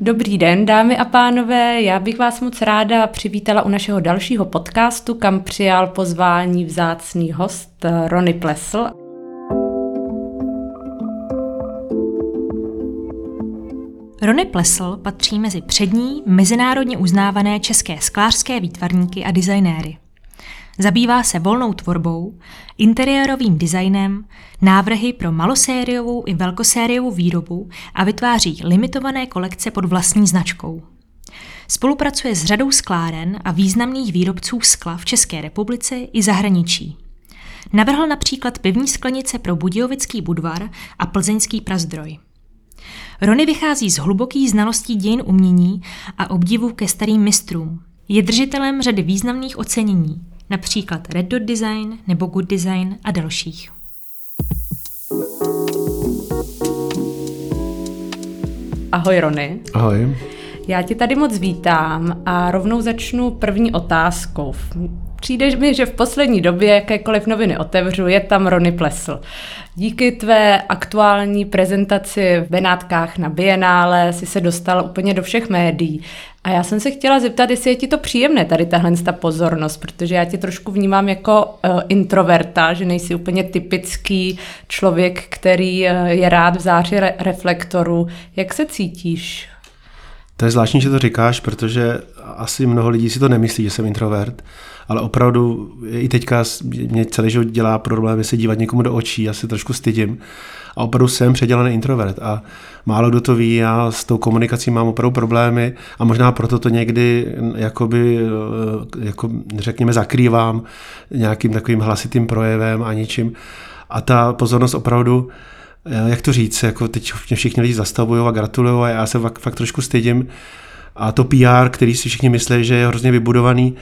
Dobrý den, dámy a pánové, já bych vás moc ráda přivítala u našeho dalšího podcastu, kam přijal pozvání vzácný host eh, Rony Plesl. Rony Plesl patří mezi přední, mezinárodně uznávané české sklářské výtvarníky a designéry. Zabývá se volnou tvorbou, interiérovým designem, návrhy pro malosériovou i velkosériovou výrobu a vytváří limitované kolekce pod vlastní značkou. Spolupracuje s řadou skláren a významných výrobců skla v České republice i zahraničí. Navrhl například pivní sklenice pro Budějovický budvar a plzeňský prazdroj. Rony vychází z hlubokých znalostí dějin umění a obdivu ke starým mistrům. Je držitelem řady významných ocenění, například Red Dot Design nebo Good Design a dalších. Ahoj Rony. Ahoj. Já tě tady moc vítám a rovnou začnu první otázkou. Přijde mi, že v poslední době jakékoliv noviny otevřu, je tam Rony Plesl. Díky tvé aktuální prezentaci v Benátkách na Bienále si se dostal úplně do všech médií. A já jsem se chtěla zeptat, jestli je ti to příjemné, tady tahle ta pozornost, protože já tě trošku vnímám jako uh, introverta, že nejsi úplně typický člověk, který uh, je rád v záři re- reflektoru. Jak se cítíš? To je zvláštní, že to říkáš, protože asi mnoho lidí si to nemyslí, že jsem introvert, ale opravdu i teďka mě celý život dělá problémy se dívat někomu do očí, já se trošku stydím a opravdu jsem předělaný introvert a málo kdo to ví, já s tou komunikací mám opravdu problémy a možná proto to někdy jakoby, eh, jako řekněme, zakrývám nějakým takovým hlasitým projevem a ničím. A ta pozornost opravdu eh, jak to říct, jako teď mě všichni lidi zastavují a gratulují a já se fakt, fakt trošku stydím. A to PR, který si všichni myslí, že je hrozně vybudovaný,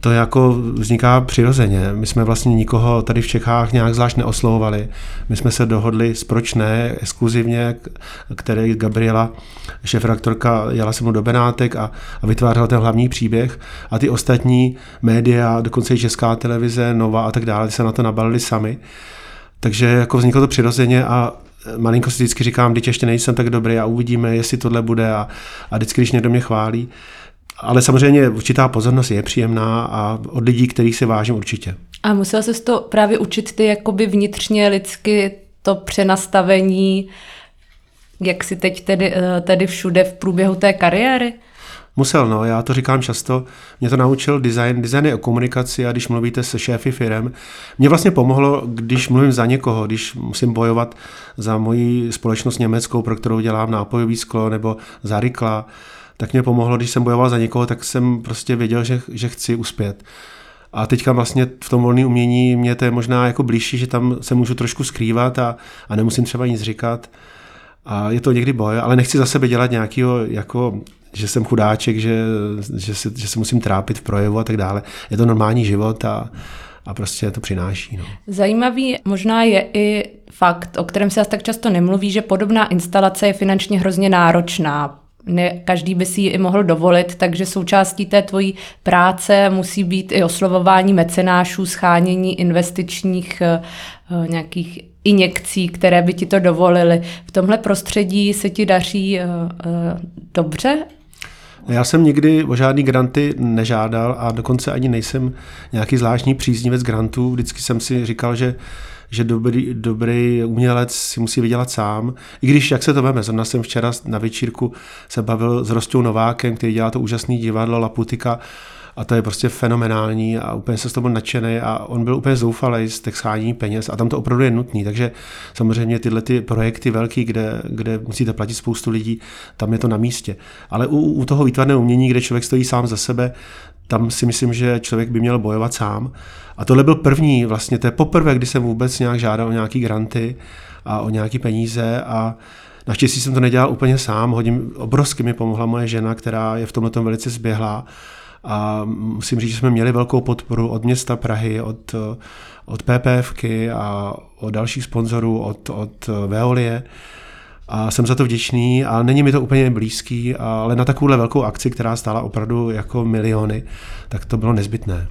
to jako vzniká přirozeně. My jsme vlastně nikoho tady v Čechách nějak zvlášť neoslovovali. My jsme se dohodli, proč ne, exkluzivně, který Gabriela, šéf-redaktorka, jela se mnou do Benátek a, a vytvářela ten hlavní příběh a ty ostatní média, dokonce i Česká televize, Nova a tak dále, se na to nabalili sami. Takže jako vzniklo to přirozeně a malinko si vždycky říkám, když ještě nejsem tak dobrý a uvidíme, jestli tohle bude a, a vždycky, když někdo mě chválí, ale samozřejmě určitá pozornost je příjemná a od lidí, kterých se vážím určitě. A musel se to právě učit ty jakoby vnitřně lidsky to přenastavení, jak si teď tedy, eh, tedy všude v průběhu té kariéry? Musel, no, já to říkám často. Mě to naučil design. Design je o komunikaci a když mluvíte se šéfy firem. Mě vlastně pomohlo, když mluvím za někoho, když musím bojovat za moji společnost německou, pro kterou dělám nápojový sklo nebo za Rikla, tak mě pomohlo, když jsem bojoval za někoho, tak jsem prostě věděl, že, že chci uspět. A teďka vlastně v tom volném umění mě to je možná jako blížší, že tam se můžu trošku skrývat a, a nemusím třeba nic říkat. A je to někdy boj, ale nechci za sebe dělat nějakého, jako, že jsem chudáček, že, že, se, že se musím trápit v projevu a tak dále. Je to normální život a, a prostě to přináší. No. Zajímavý možná je i fakt, o kterém se asi tak často nemluví, že podobná instalace je finančně hrozně náročná ne každý by si ji i mohl dovolit, takže součástí té tvojí práce musí být i oslovování mecenášů, schánění investičních uh, nějakých injekcí, které by ti to dovolily. V tomhle prostředí se ti daří uh, dobře? Já jsem nikdy o žádný granty nežádal a dokonce ani nejsem nějaký zvláštní příznivec grantů. Vždycky jsem si říkal, že že dobrý, dobrý umělec si musí vydělat sám. I když, jak se to veme, zrovna jsem včera na večírku se bavil s Rostou Novákem, který dělá to úžasné divadlo Laputika, a to je prostě fenomenální a úplně se z toho nadšený a on byl úplně zoufalý z těch schání peněz a tam to opravdu je nutný, takže samozřejmě tyhle ty projekty velký, kde, kde musíte platit spoustu lidí, tam je to na místě. Ale u, u toho výtvarného umění, kde člověk stojí sám za sebe, tam si myslím, že člověk by měl bojovat sám. A tohle byl první, vlastně to je poprvé, kdy jsem vůbec nějak žádal o nějaký granty a o nějaké peníze a Naštěstí jsem to nedělal úplně sám, hodím, obrovsky mi pomohla moje žena, která je v tomhle velice zběhlá a musím říct, že jsme měli velkou podporu od města Prahy, od, od PPFky a od dalších sponzorů, od, od Veolie. A jsem za to vděčný, ale není mi to úplně blízký, ale na takovouhle velkou akci, která stála opravdu jako miliony, tak to bylo nezbytné.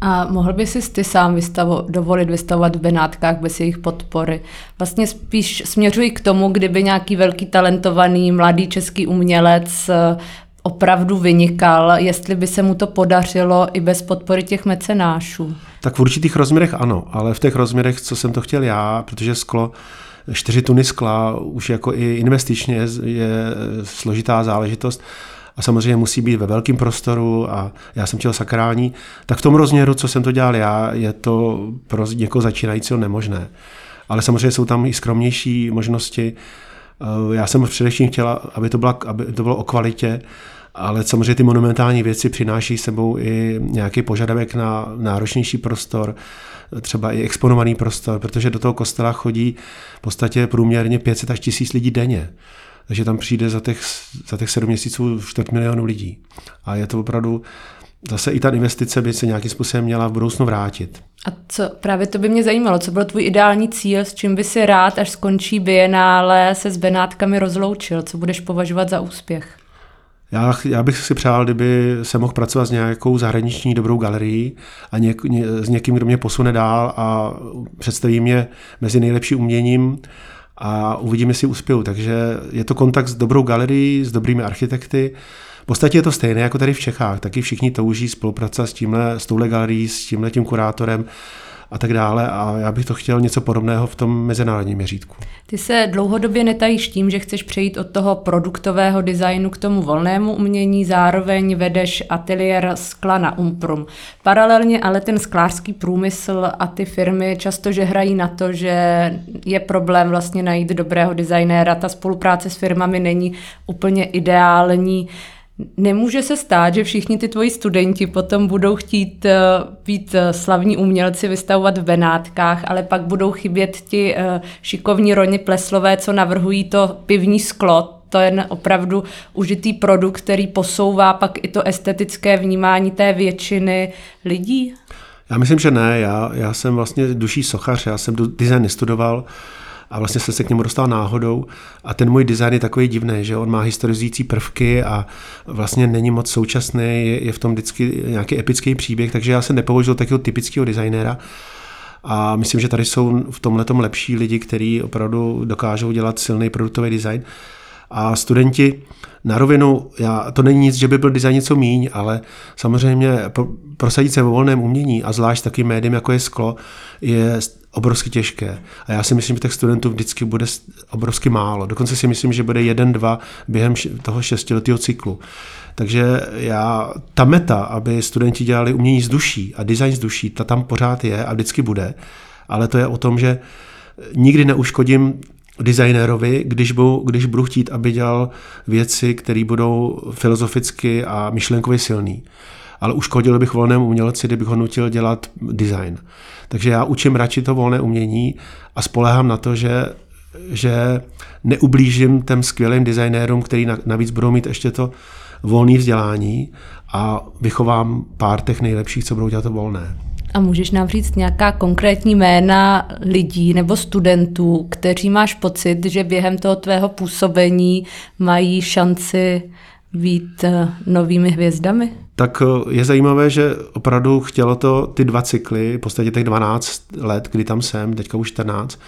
A mohl by si ty sám vystavo, dovolit vystavovat v Benátkách bez jejich podpory? Vlastně spíš směřuji k tomu, kdyby nějaký velký talentovaný mladý český umělec eh, opravdu vynikal, jestli by se mu to podařilo i bez podpory těch mecenášů. Tak v určitých rozměrech ano, ale v těch rozměrech, co jsem to chtěl já, protože sklo, čtyři tuny skla už jako i investičně je, složitá záležitost, a samozřejmě musí být ve velkém prostoru a já jsem chtěl sakrální, tak v tom rozměru, co jsem to dělal já, je to pro někoho začínajícího nemožné. Ale samozřejmě jsou tam i skromnější možnosti. Eh, já jsem především chtěla, aby to, byla, aby to bylo o kvalitě, ale samozřejmě ty monumentální věci přináší sebou i nějaký požadavek na náročnější prostor, třeba i exponovaný prostor, protože do toho kostela chodí v podstatě průměrně 500 až 1000 lidí denně takže tam přijde za těch, za těch sedm měsíců čtvrt milionu lidí. A je to opravdu, zase i ta investice by se nějakým způsobem měla v budoucnu vrátit. A co právě to by mě zajímalo, co byl tvůj ideální cíl, s čím by si rád, až skončí bienále, se s Benátkami rozloučil, co budeš považovat za úspěch? Já, já bych si přál, kdyby se mohl pracovat s nějakou zahraniční dobrou galerií a něk, ně, s někým, kdo mě posune dál a představí mě mezi nejlepším uměním a uvidíme, jestli uspěju. Takže je to kontakt s dobrou galerií, s dobrými architekty. V podstatě je to stejné jako tady v Čechách. Taky všichni touží spolupracovat s tímhle, s touhle galerií, s tímhle tím kurátorem a tak dále. A já bych to chtěl něco podobného v tom mezinárodním měřítku. Ty se dlouhodobě netajíš tím, že chceš přejít od toho produktového designu k tomu volnému umění, zároveň vedeš ateliér skla na Umprum. Paralelně ale ten sklářský průmysl a ty firmy často že hrají na to, že je problém vlastně najít dobrého designéra. Ta spolupráce s firmami není úplně ideální. Nemůže se stát, že všichni ty tvoji studenti potom budou chtít eh, být eh, slavní umělci, vystavovat v Benátkách, ale pak budou chybět ti eh, šikovní Roni Pleslové, co navrhují to pivní sklo, to je opravdu užitý produkt, který posouvá pak i to estetické vnímání té většiny lidí? Já myslím, že ne. Já, já jsem vlastně duší sochař, já jsem design nestudoval, a vlastně jsem se k němu dostal náhodou a ten můj design je takový divný, že on má historizující prvky a vlastně není moc současný, je, je v tom vždycky nějaký epický příběh, takže já jsem nepovažoval takového typického designéra, a myslím, že tady jsou v tomhle lepší lidi, kteří opravdu dokážou dělat silný produktový design. A studenti na rovinu, já, to není nic, že by byl design něco míň, ale samozřejmě prosadit se ve volném umění a zvlášť taky médium, jako je sklo, je obrovsky těžké. A já si myslím, že těch studentů vždycky bude obrovsky málo. Dokonce si myslím, že bude jeden, dva během toho šestiletého cyklu. Takže já, ta meta, aby studenti dělali umění z duší a design z duší, ta tam pořád je a vždycky bude. Ale to je o tom, že nikdy neuškodím designérovi, když budu, když budu chtít, aby dělal věci, které budou filozoficky a myšlenkově silný. Ale uškodil bych volnému umělci, kdybych ho nutil dělat design. Takže já učím radši to volné umění a spolehám na to, že, že neublížím těm skvělým designérům, který navíc budou mít ještě to volné vzdělání a vychovám pár těch nejlepších, co budou dělat to volné. A můžeš nám říct nějaká konkrétní jména lidí nebo studentů, kteří máš pocit, že během toho tvého působení mají šanci být eh, novými hvězdami? Tak eh, je zajímavé, že opravdu chtělo to ty dva cykly, v podstatě těch 12 let, kdy tam jsem, teďka už 14.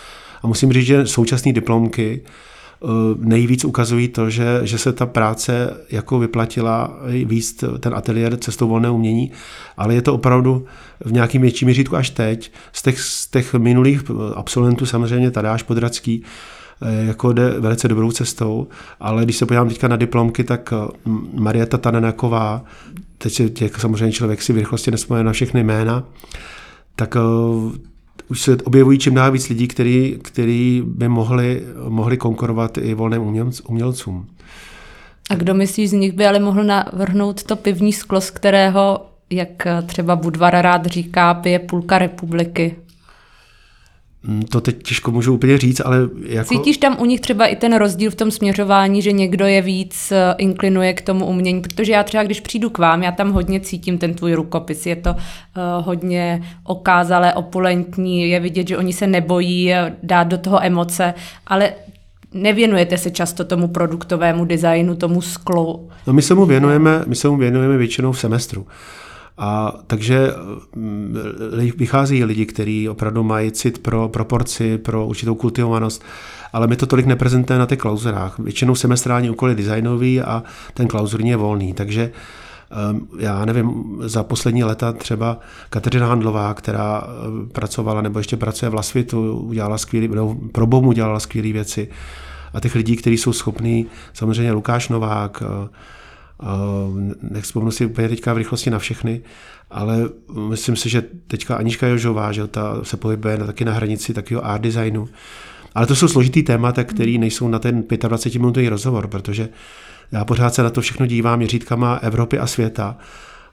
A musím říct, že současné diplomky eh, nejvíc ukazují to, že, že se ta práce jako vyplatila víc ten ateliér cestou volné umění, ale je to opravdu v nějakým větším měřítku až teď. Z těch, z těch minulých absolventů samozřejmě Tadáš Podradský, jako jde velice dobrou cestou, ale když se podívám teďka na diplomky, tak eh, Marieta Tanenaková, teď si těch, samozřejmě člověk si v rychlosti nespomene na všechny jména, tak uh, už se objevují čím dál víc lidí, který, který by mohli, mohli konkurovat i volným umělcům. A kdo myslíš z nich by ale mohl navrhnout to pivní sklo, z kterého, jak třeba Budvar rád říká, pije půlka republiky? Mm, to teď těžko můžu úplně říct, ale jako... Cítíš tam u nich třeba i ten rozdíl v tom směřování, že někdo je víc eh, inklinuje k tomu umění, protože já třeba, když přijdu k vám, já tam hodně cítím ten tvůj rukopis, je to uh, hodně okázalé, opulentní, je vidět, že oni se nebojí eh, dát do toho emoce, ale nevěnujete se často tomu produktovému designu, tomu sklu. No my se mu věnujeme, my se mu věnujeme většinou v semestru. A takže mm, vychází lidi, kteří opravdu mají cit pro proporci, pro určitou kultivovanost, ale my to tolik neprezentujeme na těch klauzurách. Většinou semestrální úkoly designový a ten klauzurní je volný, takže ehm, já nevím, za poslední leta třeba Kateřina Handlová, která eh, pracovala nebo ještě pracuje v Lasvitu, udělala skvělý, no, pro BOM udělala skvělé věci. A těch lidí, kteří jsou schopní, samozřejmě Lukáš Novák, eh, nech si úplně teďka v rychlosti na všechny, ale myslím si, že teďka Anička Jožová, že ta se pohybuje na, taky na hranici takového art designu. Ale to jsou složitý témata, které nejsou na ten 25-minutový rozhovor, protože já pořád se na to všechno dívám měřítkama Evropy a světa.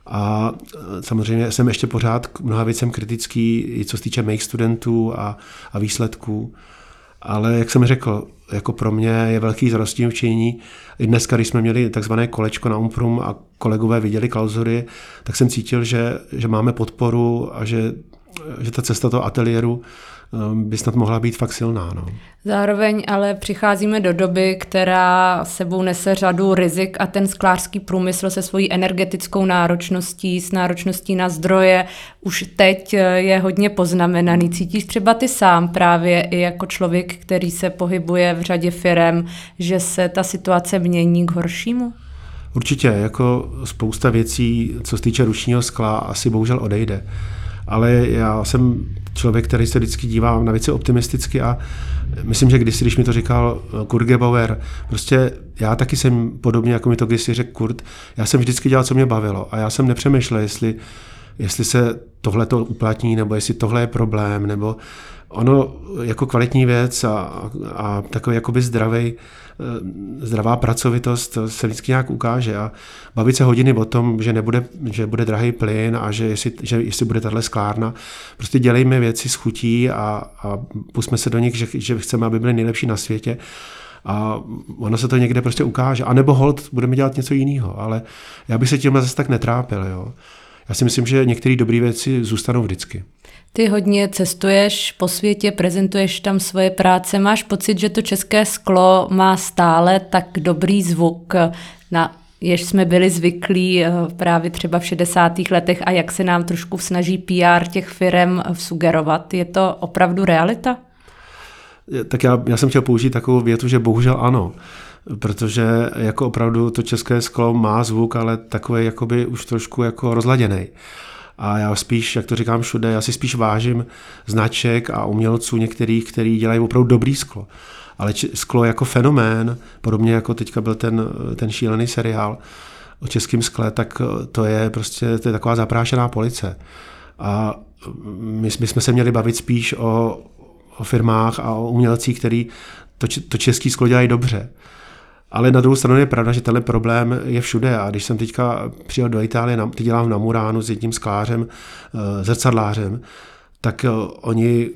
A samozřejmě jsem ještě pořád k mnoha věcem kritický, i co se týče mých studentů a, a výsledků. Ale jak jsem řekl, jako pro mě je velký zarostí učení. I dneska, když jsme měli takzvané kolečko na Umprum a kolegové viděli klauzury, tak jsem cítil, že, že máme podporu a že, že ta cesta toho ateliéru by snad mohla být fakt silná. No. Zároveň ale přicházíme do doby, která sebou nese řadu rizik a ten sklářský průmysl se svojí energetickou náročností, s náročností na zdroje, už teď eh, je hodně poznamenaný. Cítíš třeba ty sám právě i jako člověk, který se pohybuje v řadě firem, že se ta situace mění k horšímu? Určitě, jako spousta věcí, co se týče ručního skla, asi bohužel odejde ale já jsem člověk, který se vždycky dívá na věci optimisticky a myslím, že když, když mi to říkal eh, Kurt Gebauer, prostě já taky jsem podobně, jako mi to kdysi řekl Kurt, já jsem vždycky dělal, co mě bavilo a já jsem nepřemýšlel, jestli, jestli se tohle to uplatní, nebo jestli tohle je problém, nebo ono jako kvalitní věc a, a takový jakoby zdravý, eh, zdravá pracovitost se vždycky nějak ukáže a bavit se hodiny o tom, že, nebude, že bude drahý plyn a že jestli, že jestli bude tahle sklárna, prostě dělejme věci s chutí a, a pusme se do nich, že, že chceme, aby byly nejlepší na světě a ono se to někde prostě ukáže. A nebo hold, budeme dělat něco jiného, ale já bych se tím zase tak netrápil. Jo. Já si myslím, že některé dobré věci zůstanou vždycky. Ty hodně cestuješ po světě, prezentuješ tam svoje práce. Máš pocit, že to české sklo má stále tak dobrý zvuk, na jež jsme byli zvyklí eh, právě třeba v 60. letech a jak se nám trošku snaží PR těch firm sugerovat. Je to opravdu realita? Tak já, já jsem chtěl použít takovou větu, že bohužel ano protože jako opravdu to české sklo má zvuk, ale takový jakoby už trošku jako rozladěný. A já spíš, jak to říkám všude, já si spíš vážím značek a umělců některých, který dělají opravdu dobrý sklo. Ale sklo jako fenomén, podobně jako teďka byl ten, ten šílený seriál o českém skle, tak to je prostě to je taková zaprášená police. A my, my jsme se měli bavit spíš o, o firmách a o umělcích, který to, to český sklo dělají dobře. Ale na druhou stranu je pravda, že tenhle problém je všude. A když jsem teďka přijel do Itálie, teď dělám na Muránu s jedním sklářem, eh, zrcadlářem, tak eh, oni,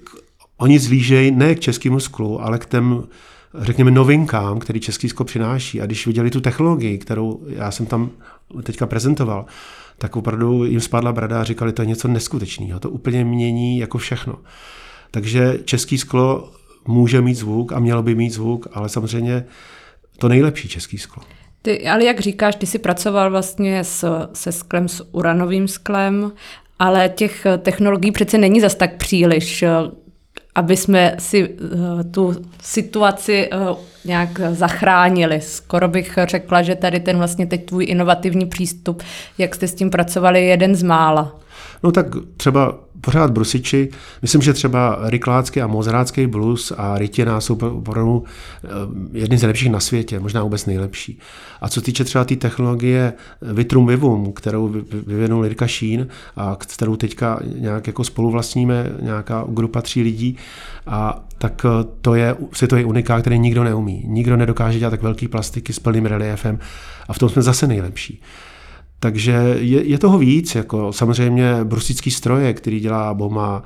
oni zlížejí ne k českému sklu, ale k těm, řekněme, novinkám, který český sklo přináší. A když viděli tu technologii, kterou já jsem tam teďka prezentoval, tak opravdu jim spadla brada a říkali, to je něco neskutečného, to úplně mění jako všechno. Takže český sklo může mít zvuk a mělo by mít zvuk, ale samozřejmě to nejlepší český sklo. Ty, ale jak říkáš, ty jsi pracoval vlastně s, se sklem, s uranovým sklem, ale těch technologií přece není zas tak příliš, aby jsme si uh, tu situaci nějak zachránili. Skoro bych řekla, že tady ten vlastně teď tvůj inovativní přístup, jak jste s tím pracovali, je jeden z mála. No tak třeba pořád brusiči, myslím, že třeba riklácký a mozerácký blues a rytina jsou opravdu eh, jedny z nejlepších na světě, možná vůbec nejlepší. A co týče třeba té tý technologie Vitrum Vivum, kterou vyvinul Jirka Šín a kterou teďka nějak jako spoluvlastníme, nějaká grupa tří lidí, a tak eh, to je světový unikát, který nikdo neumí. Nikdo nedokáže dělat tak velký plastiky s plným reliefem a v tom jsme zase nejlepší. Takže je, je toho víc, jako samozřejmě brusický stroje, který dělá Boma,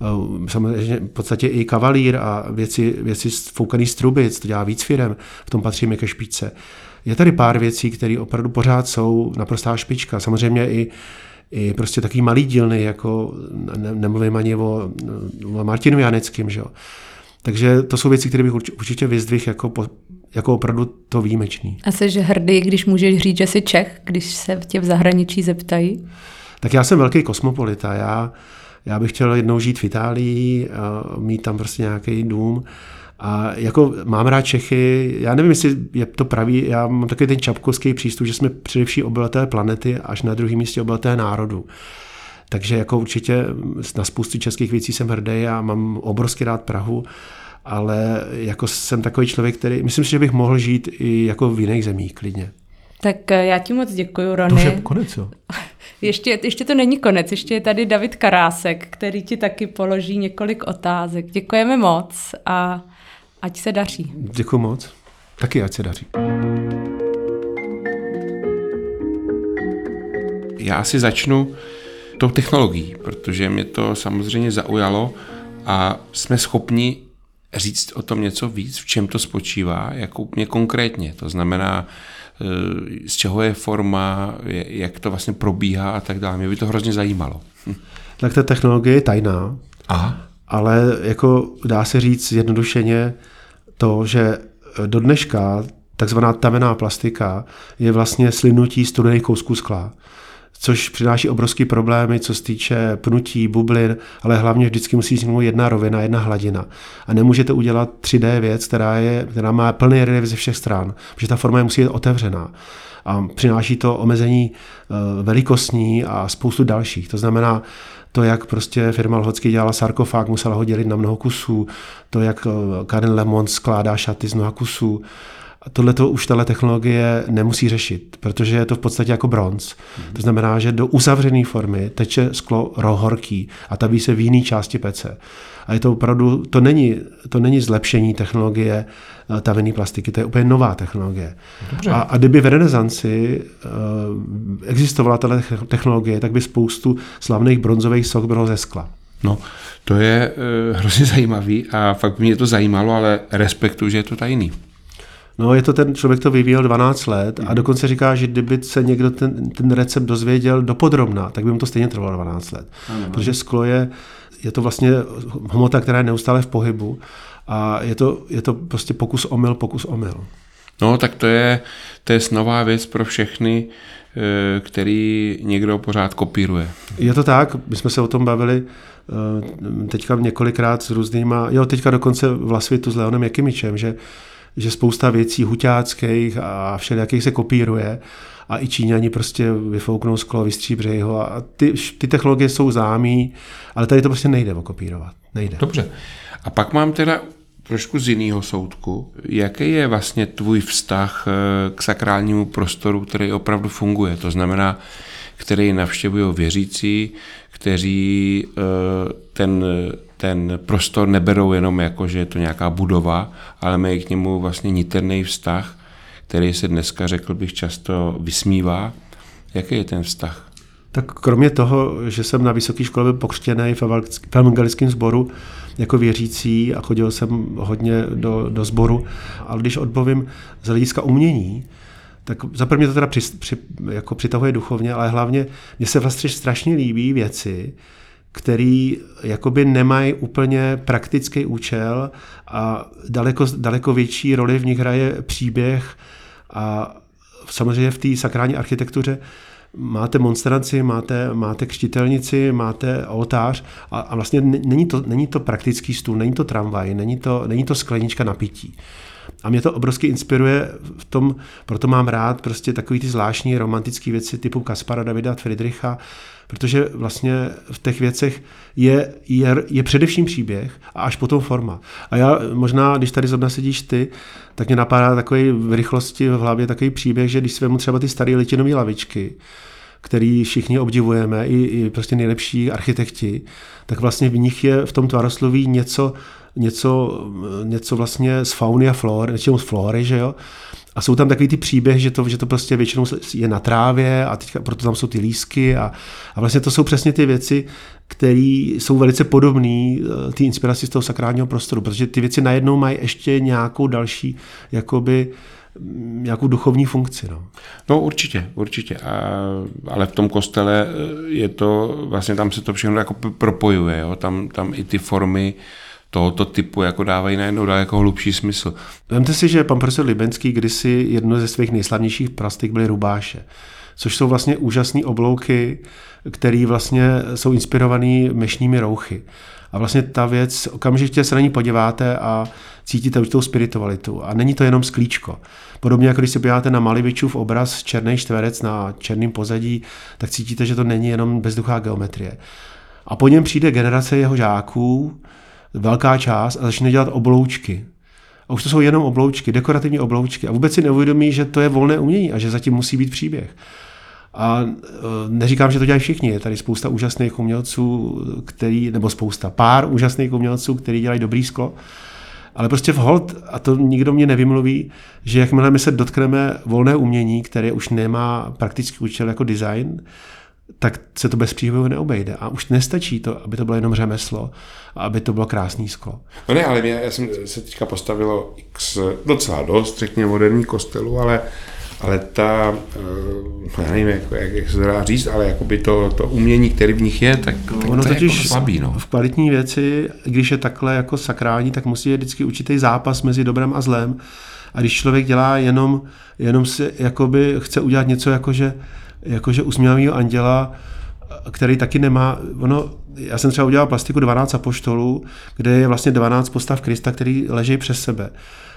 eh, samozřejmě v podstatě i kavalír a věci, věci foukaný z trubic, to dělá víc firem, v tom patříme ke špičce. Je tady pár věcí, které opravdu pořád jsou naprostá špička. Samozřejmě i i prostě takový malý dílny, jako ne, nemluvím ani o, o Martinu Janeckým, že jo. Takže to jsou věci, které bych určitě vyzdvihl jako, jako opravdu to výjimečný. A jsi hrdý, když můžeš říct, že jsi Čech, když se tě v zahraničí zeptají? Tak já jsem velký kosmopolita. Já, já bych chtěl jednou žít v Itálii, mít tam prostě nějaký dům. A jako mám rád Čechy, já nevím, jestli je to pravý, já mám takový ten čapkovský přístup, že jsme především obyvatelé planety až na druhém místě obyvatelé národu. Takže jako určitě na spoustu českých věcí jsem hrdý a mám obrovský rád Prahu, ale jako jsem takový člověk, který, myslím si, že bych mohl žít i jako v jiných zemích klidně. Tak eh, já ti moc děkuji, Rony. To je konec, jo. Ještě, ještě to není konec, ještě je tady David Karásek, který ti taky položí několik otázek. Děkujeme moc a ať se daří. Děkuji moc. Taky ať se daří. Já si začnu tou technologií, protože mě to samozřejmě zaujalo a jsme schopni říct o tom něco víc, v čem to spočívá, jako úplně konkrétně. To znamená, e, z čeho je forma, jak to vlastně probíhá a tak dále. Mě by to hrozně zajímalo. Tak ta technologie je tajná, Aha. ale jako dá se říct jednodušeně to, že do dneška takzvaná tavená plastika je vlastně slynutí studených kousků skla což přináší obrovské problémy, co se týče pnutí, bublin, ale hlavně vždycky musí vzniknout jedna rovina, jedna hladina. A nemůžete udělat 3D věc, která, je, která má plný relief ze všech stran, protože ta forma musí být otevřená. A přináší to omezení eh, velikostní a spoustu dalších. To znamená, to, jak prostě firma Lhocky dělala sarkofág, musela ho dělit na mnoho kusů, to, jak eh, Karen Lemon skládá šaty z mnoha kusů, tohle to už tahle technologie nemusí řešit, protože je to v podstatě jako bronz. To znamená, že do uzavřené formy teče sklo rohorký a taví se v jiné části pece. A je to opravdu, to není, to není zlepšení technologie eh, tavené plastiky, to je úplně nová technologie. A, a kdyby v renesanci uh, existovala tato technologie, tak by spoustu slavných bronzových sok bylo ze skla. No, to je uh, hrozně zajímavý a fakt mě to zajímalo, ale respektuju, že je to tajný. No, je to ten člověk, to vyvíjel 12 let a mhm. dokonce říká, že kdyby se někdo ten, ten recept dozvěděl dopodrobna, tak by mu to stejně trvalo 12 let. Ano. Protože sklo je, je to vlastně hmota, která je neustále v pohybu a je to, je to prostě pokus omyl, pokus omyl. No, tak to je, to je nová věc pro všechny, eh, který někdo pořád kopíruje. Je to tak, my jsme se o tom bavili eh, teďka několikrát s různýma, jo, teďka dokonce v Lasvitu s Leonem Jakimičem, že že spousta věcí huťáckých a všelijakých se kopíruje a i Číňani prostě vyfouknou sklo, vystříbřejí ho a ty, ty technologie jsou zámý, ale tady to prostě nejde okopírovat. Nejde. Dobře. A pak mám teda trošku z jiného soudku. Jaký je vlastně tvůj vztah eh, k sakrálnímu prostoru, který opravdu funguje? To znamená, který navštěvují věřící, kteří eh, ten ten prostor neberou jenom jako, že je to nějaká budova, ale mají k němu vlastně niterný vztah, který se dneska, řekl bych, často vysmívá. Jaký je ten vztah? Tak kromě toho, že jsem na vysoké škole byl pokřtěný v evangelickém sboru jako věřící a chodil jsem hodně do, do sboru, ale když odpovím z hlediska umění, tak za prvně to teda při, při, jako přitahuje duchovně, ale hlavně mně se vlastně strašně líbí věci, který jakoby nemají úplně praktický účel a daleko, daleko větší roli v nich hraje příběh a samozřejmě v té sakrální architektuře máte monstranci, máte, máte křtitelnici, máte oltář a, a vlastně není to, není to praktický stůl, není to tramvaj, není to, není to sklenička na pití. A mě to obrovsky inspiruje v tom, proto mám rád prostě takový ty zvláštní romantické věci typu Kaspara Davida Friedricha, protože vlastně v těch věcech je, je, je především příběh a až potom forma. A já možná, když tady zrovna sedíš ty, tak mě napadá takový v rychlosti v hlavě takový příběh, že když si vezmu třeba ty staré litinové lavičky, který všichni obdivujeme, i, i prostě nejlepší architekti, tak vlastně v nich je v tom tvarosloví něco, něco, něco vlastně z fauny a flor, něčemu z flory, že jo? A jsou tam takový ty příběhy, že to, že to prostě většinou je na trávě a teďka, proto tam jsou ty lísky a, a vlastně to jsou přesně ty věci, které jsou velice podobné eh, ty inspiraci z toho sakrálního prostoru, protože ty věci najednou mají ještě nějakou další jakoby mm, nějakou duchovní funkci. No, no určitě, určitě. A, ale v tom kostele eh, je to, vlastně tam se to všechno jako propojuje, jo? Tam, tam i ty formy tohoto typu jako dávají najednou dá jako hlubší smysl. Vemte si, že pan profesor Libenský kdysi jedno ze svých nejslavnějších plastik byly rubáše. což jsou vlastně úžasné oblouky, které vlastně jsou inspirované mešními rouchy. A vlastně ta věc, okamžitě se na ní podíváte a cítíte určitou spiritualitu. A není to jenom sklíčko. Podobně jako když se podíváte na Malivičův obraz černý čtverec na černém pozadí, tak cítíte, že to není jenom bezduchá geometrie. A po něm přijde generace jeho žáků, velká část, a začne dělat obloučky. A už to jsou jenom obloučky, dekorativní obloučky. A vůbec si neuvědomí, že to je volné umění a že zatím musí být příběh. A e, neříkám, že to dělají všichni. Je tady spousta úžasných umělců, který, nebo spousta, pár úžasných umělců, který dělají dobrý sklo. Ale prostě v hold, a to nikdo mě nevymluví, že jakmile my se dotkneme volné umění, které už nemá praktický účel jako design, tak se to bez příběhu neobejde. A už nestačí to, aby to bylo jenom řemeslo a aby to bylo krásný sklo. No ne, ale mě, já jsem se teďka postavilo x, docela dost, řekněme, moderní kostelu, ale ale ta, eh, já nevím, jak, jak, jak se to dá říct, ale jakoby to, to umění, které v nich je, tak, tak ono to je totiž jako slabý. No. v kvalitní věci, když je takhle jako sakrální, tak musí je vždycky určitý zápas mezi dobrem a zlem. A když člověk dělá jenom, jenom si jakoby chce udělat něco jakože, jakože usměvavého anděla, který taky nemá, ono, já jsem třeba udělal plastiku 12 apoštolů, kde je vlastně 12 postav Krista, který leží přes sebe.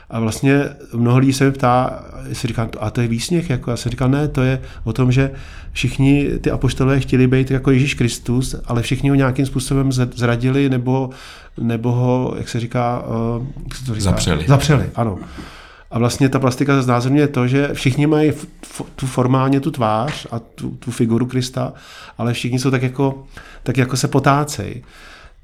A vlastně mnoho lidí se mi ptá, jestli říkám, a to je výsměch? Jako, já jsem říkal, ne, to je o tom, že všichni ty apoštolé chtěli být jako Ježíš Kristus, ale všichni ho nějakým způsobem zradili nebo, nebo ho, jak se říká, uh, jak se to říká? Zapřeli. Zapřeli, ano. A vlastně ta plastika znázorňuje to, že všichni mají tu formálně tu tvář a tu, tu figuru Krista, ale všichni jsou tak jako, tak jako se potácejí.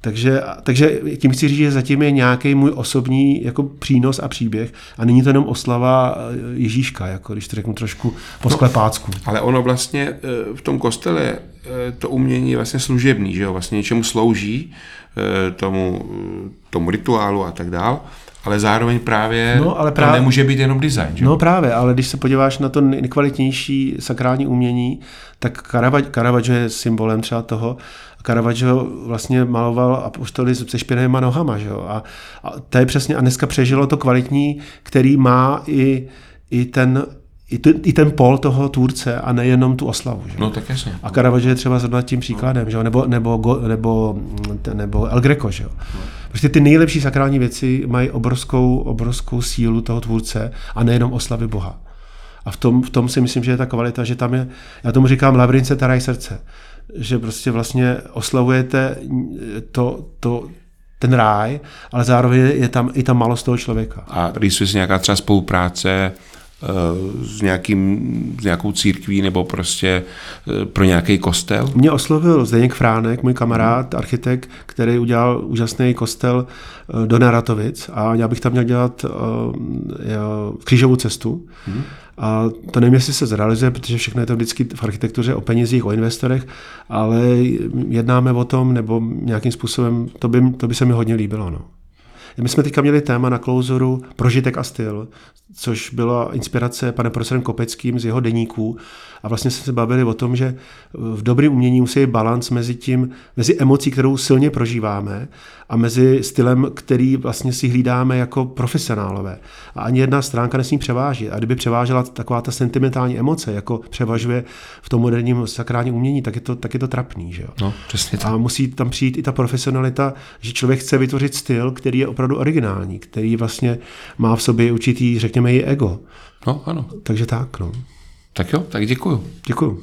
Takže, takže tím chci říct, že zatím je nějaký můj osobní jako přínos a příběh a není to jenom oslava eh, Ježíška, jako když to řeknu trošku po sklepácku. No, ale ono vlastně eh, v tom kostele eh, to umění je vlastně služebný, že jo? vlastně něčemu slouží tomu, tomu rituálu a tak dál ale zároveň právě, no, ale právě to nemůže být jenom design. Že? No právě, ale když se podíváš na to nejkvalitnější sakrální umění, tak Caravaggio je symbolem třeba toho. Caravaggio vlastně maloval apostoly se špinavýma nohama. Že jo? A, a to je přesně, a dneska přežilo to kvalitní, který má i, i ten i, t, i ten pol toho tvůrce a nejenom tu oslavu. Že? No tak jasně. A Caravaggio je třeba zrovna tím příkladem, že? Nebo, nebo, nebo, nebo El Greco. Že? No. Prostě ty nejlepší sakrální věci mají obrovskou, obrovskou sílu toho tvůrce a nejenom oslavy Boha. A v tom, v tom si myslím, že je ta kvalita, že tam je, já tomu říkám labrince taraj srdce, že prostě vlastně oslavujete to, to, ten ráj, ale zároveň je tam i ta malost toho člověka. A rýsuje si nějaká třeba spolupráce Eh, s, nějakým, s nějakou církví nebo prostě eh, pro nějaký kostel? Mě oslovil Zdeněk Fránek, můj kamarád, architekt, který udělal úžasný kostel eh, do Naratovic a já bych tam měl dělat křížovou cestu. Hmm. A to nevím, jestli se zrealizuje, protože všechno je to vždycky v architektuře o penězích, o investorech, ale jednáme o tom, nebo nějakým způsobem, to by, to by se mi hodně líbilo. No. My jsme teďka měli téma na klauzoru Prožitek a styl, což byla inspirace panem profesorem Kopeckým z jeho deníků. A vlastně jsme se bavili o tom, že v dobrém umění musí být balans mezi tím, mezi emocí, kterou silně prožíváme a mezi stylem, který vlastně si hlídáme jako profesionálové. A ani jedna stránka nesmí převážit. A kdyby převážela taková ta sentimentální emoce, jako převažuje v tom moderním sakrálním umění, tak je to, tak je to trapný. Že jo? No, přesně tak. A musí tam přijít i ta profesionalita, že člověk chce vytvořit styl, který je opravdu originální, který vlastně má v sobě určitý, řekněme, i ego. No, ano. Takže tak, no. Tak jo, tak děkuju. Děkuju.